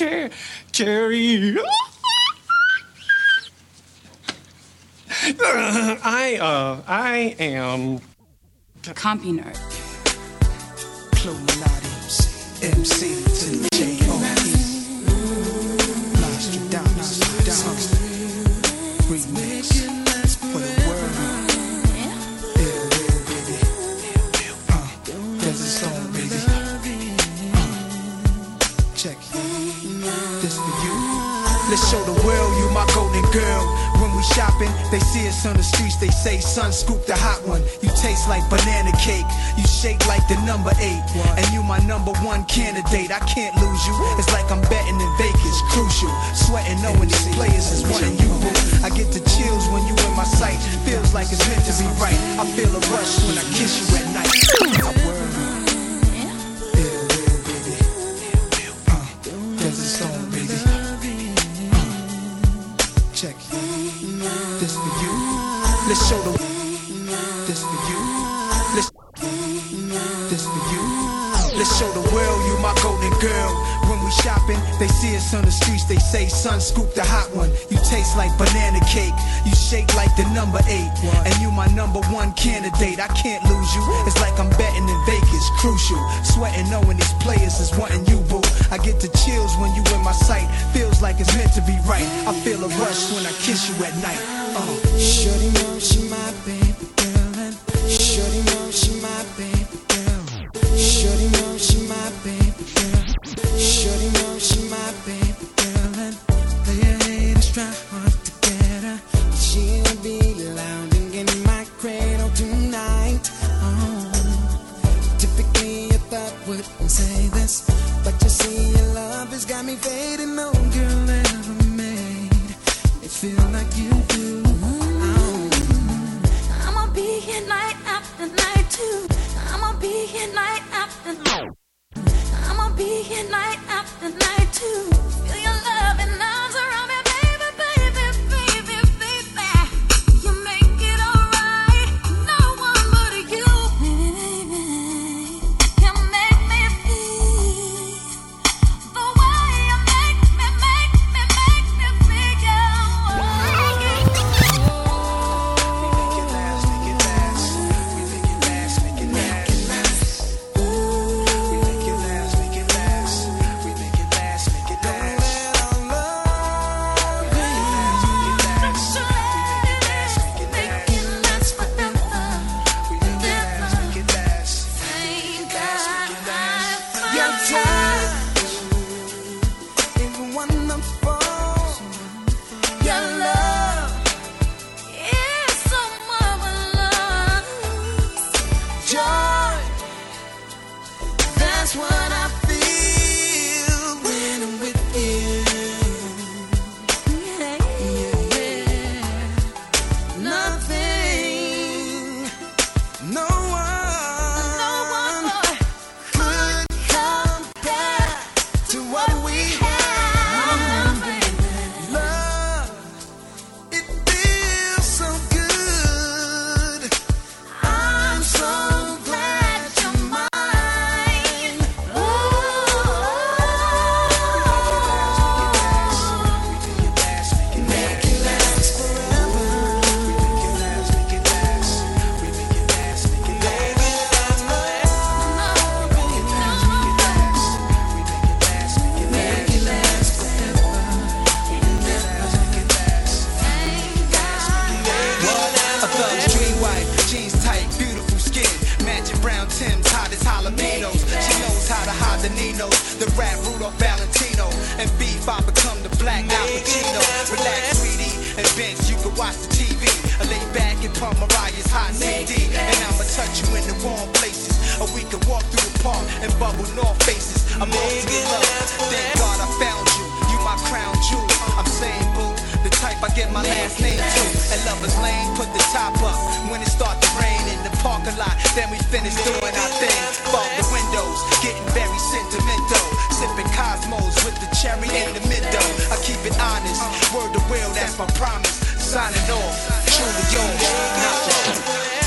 You, Mariah Car- Carey. I, uh, I am. Compy nerd. Clonatics, MC Let's show the world you my golden girl. When we shopping, they see us on the streets, they say, son, scoop the hot one. You taste like banana cake, you shake like the number eight. And you my number one candidate, I can't lose you. It's like I'm betting in Vegas, crucial. Sweating knowing these players is wanting you, boo. I get the chills when you in my sight, feels like it's meant to be right. I feel a rush when I kiss you at night. Let's show the. This for you. Let's. This for you. Let's show the world you my golden girl. When we shopping, they see us on the streets. They say, son, scoop the hot one. You taste like banana cake. You shake like the number eight. And you my number one candidate. I can't lose you. It's like I'm betting in Vegas. Crucial. Sweating knowing these players is wanting you, boo. I get the chills when you in my sight. Feels like it's meant to be right. I feel a rush when I kiss you at night. Uh. Oh. Wouldn't say this. But you see, your love has got me fading. No girl ever feel. Oh. Mm-hmm. I'ma be here night after night too. I'ma be here night after night. I'ma be here night after night too. Feel your love and arms hide the rap Rudolph Valentino, and beef I become the black Al Pacino. Relax, sweetie, and Vince, you can watch the TV. I lay back and pump Mariah's hot CD, and I'ma touch you in the warm places. Or we can walk through the park and bubble north faces. I'm lost in love. Thank God I found you. You my crown jewel. I'm saying, boo, the type I get my last name to. And lovers lane, put the top up. When it start to rain parking lot, then we finish doing our thing. Fog the windows, getting very sentimental. Sipping Cosmos with the cherry in the middle. I keep it honest, word to will, that's my promise. Signing off, truly yours, not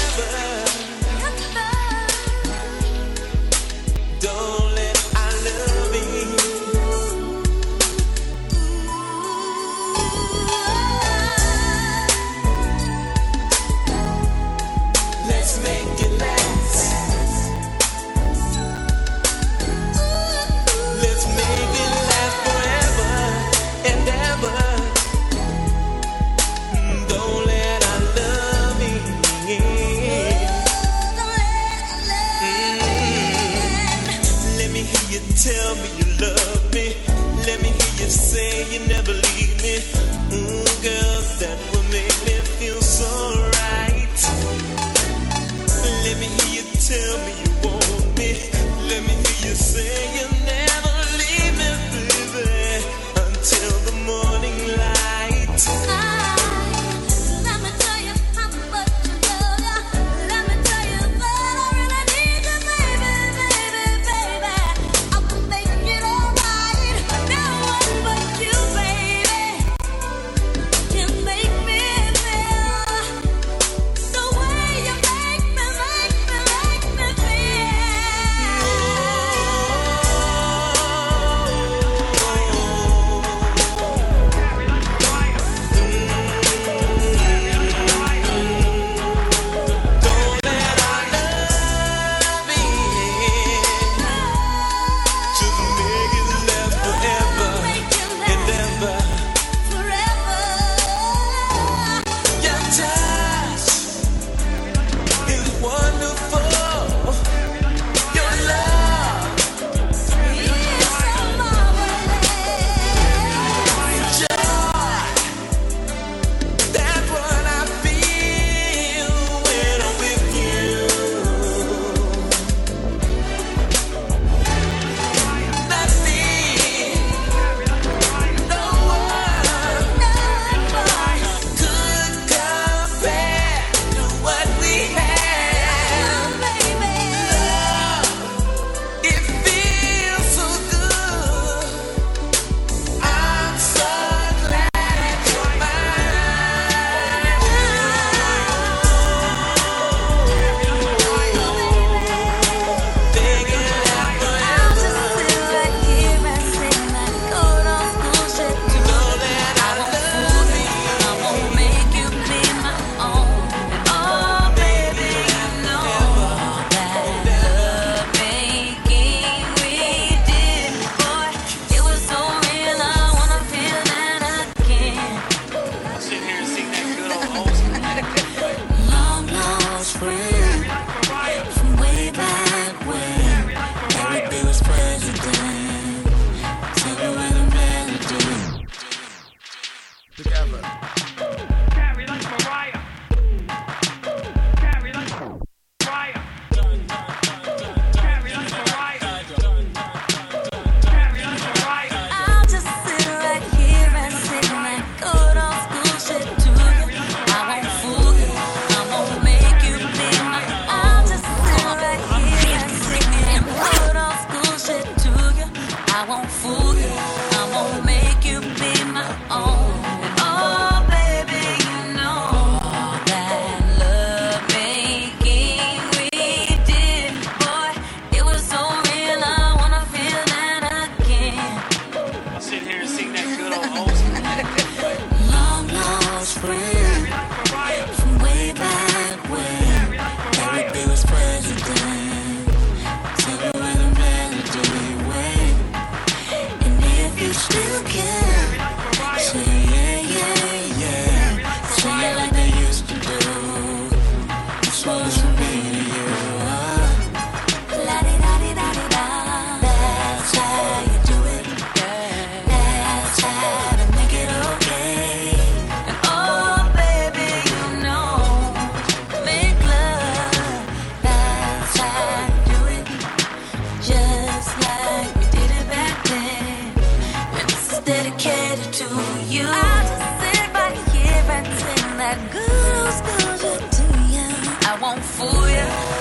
to you. I just sit back here and sing that good old goes to you. I won't fool you.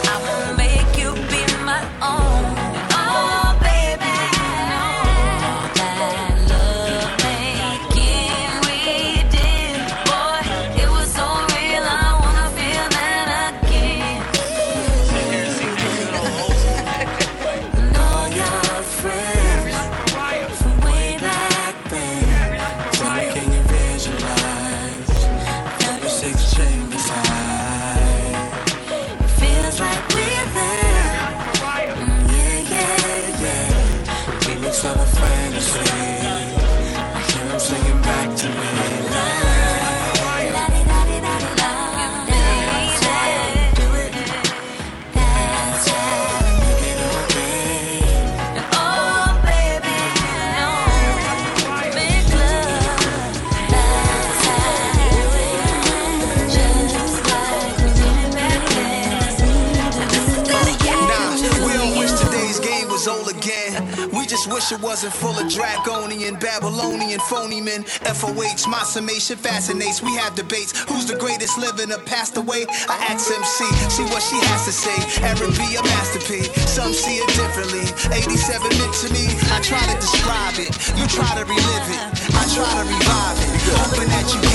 back to me. Pusher wasn't full of dragonian, Babylonian, phony men. FOH, my summation fascinates. We have debates. Who's the greatest living or passed away? I ask MC, see what she has to say. R&B a masterpiece. Some see it differently. 87 meant to me. I try to describe it. You try to relive it. I try to revive it. Hoping that you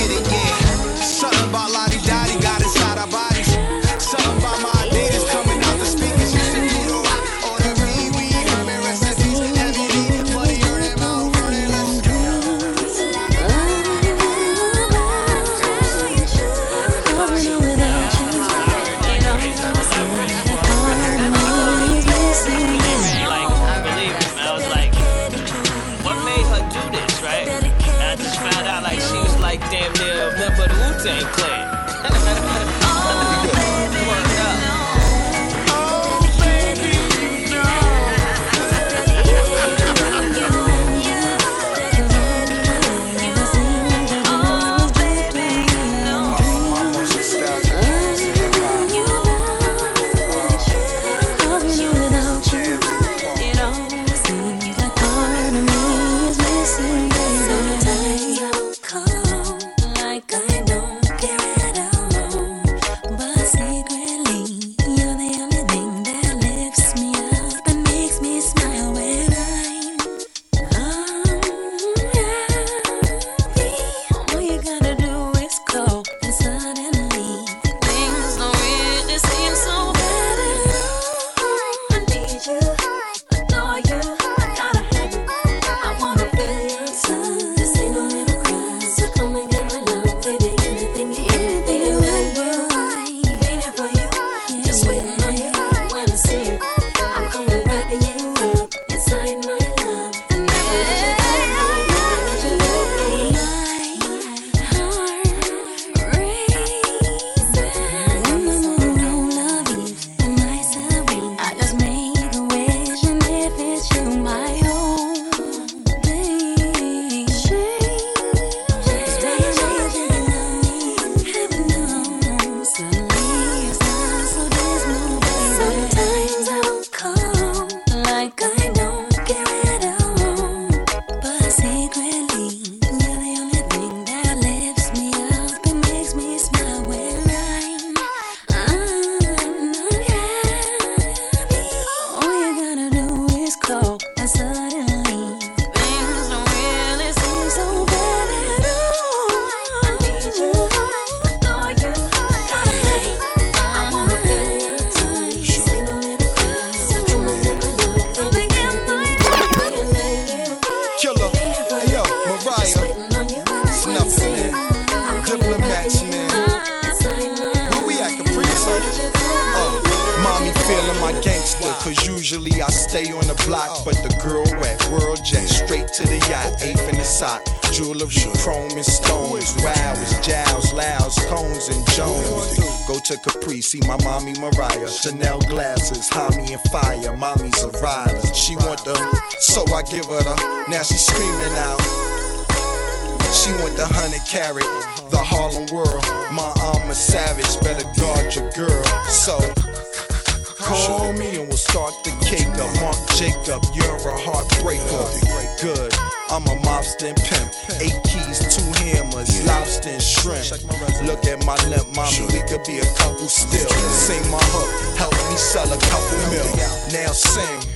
Cones and Jones. Go to Capri, see my mommy Mariah. Chanel glasses, homie and fire. Mommy's a rider. She want the, so I give her the. Now she screaming out. She want the hundred carat, the Harlem world. My arm a savage, better guard your girl. So. Call me and we'll start the cake up. Marc Jacob, you're a heartbreaker. Good. I'm a mobster and pimp. Eight keys, two hammers, yeah. lobster and shrimp. Look at my limp, mommy, sure. we could be a couple still. Sing my hook, help me sell a couple mil. Now sing.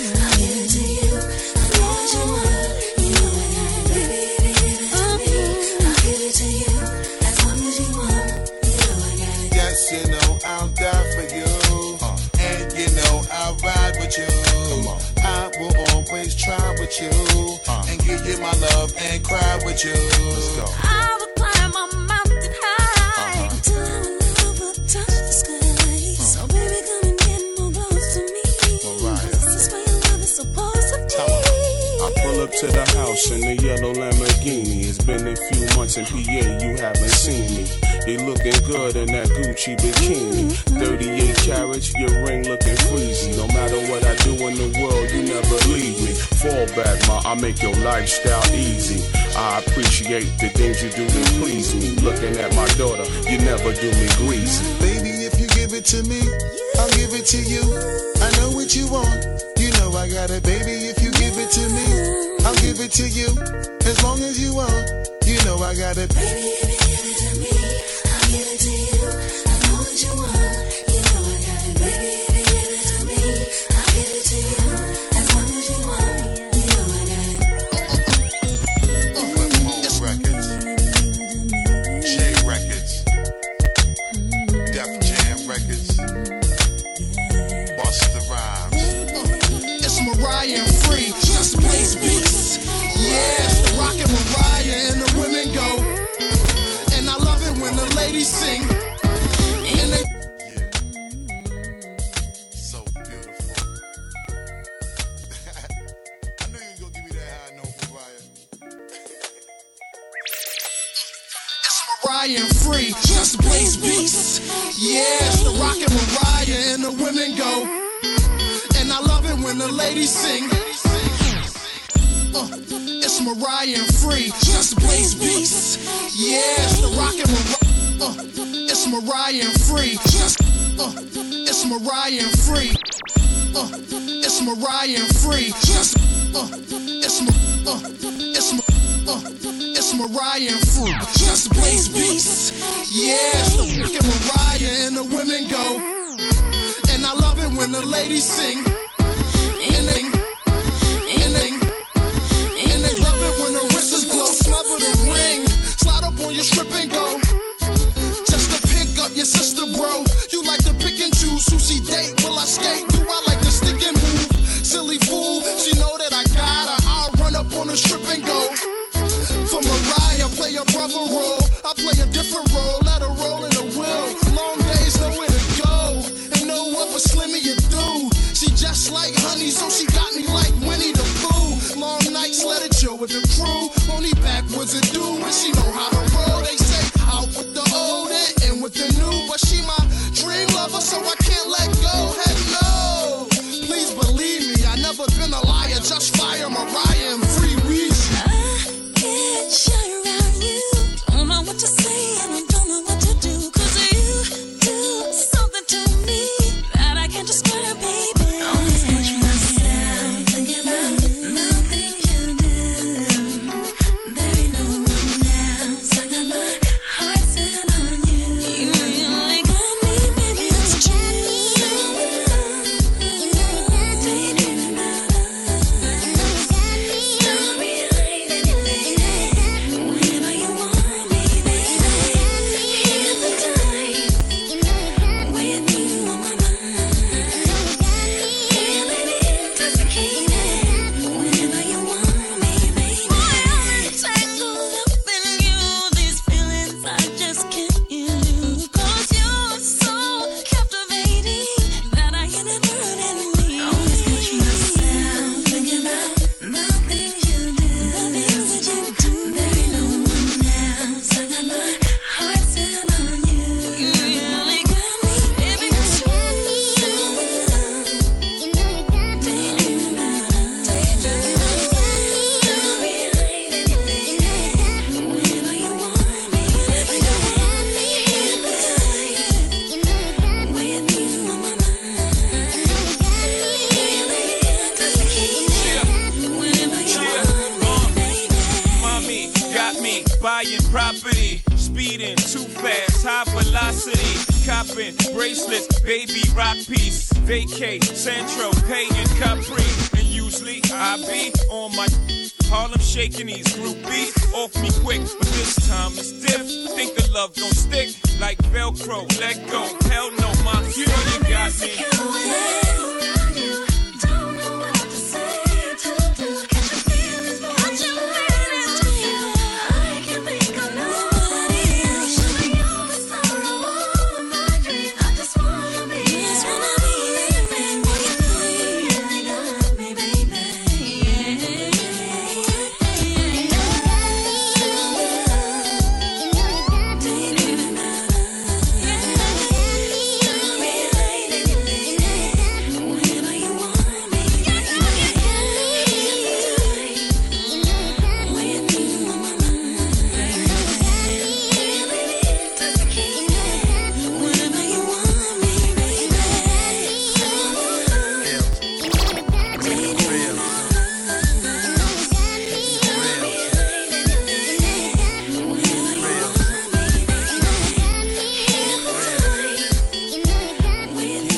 with you. And give you my love and cry with you. Let's go. I will climb a mountain high until our love will touch the sky. Hmm. So baby, come and get more close to me. This is where your love is supposed to be. I pull up to the house in a yellow Lamborghini. It's been a few months in PA, you haven't seen me. You looking good in that Gucci bikini. 38 carats, your ring looking freezy. No matter what I do in the world, you never leave me. Fall back, ma, I make your lifestyle easy. I appreciate the things you do to please me. Looking at my daughter, you never do me greasy. Baby, if you give it to me, I'll give it to you. I know what you want. You know I got it, baby. If you give it to me, I'll give it to you. As long as you want, know I got it. Records. Mariah just Blaze Beats. Yeah, it's the Rocket Mariah and the women go. And I love it when the ladies sing. Uh, it's Mariah and Free, just Blaze Beats. Yeah, it's the Rocket Mariah. Uh, it's Mariah and Free, just. Uh, it's Mariah and Free. Uh, it's Mariah and Free, just. Uh, it's Ma- uh, uh, Mariah and Free, just Blaze Beats. Yeah, it's the fucking Mariah and the women go. And I love it when the ladies sing. City, copping, bracelets, baby rock piece, vacay, centro, paying Capri, and usually I be on my Harlem shaking these groupies off me quick, but this time it's diff. Think the love gon' stick like Velcro, let go, hell no, my you, you got me.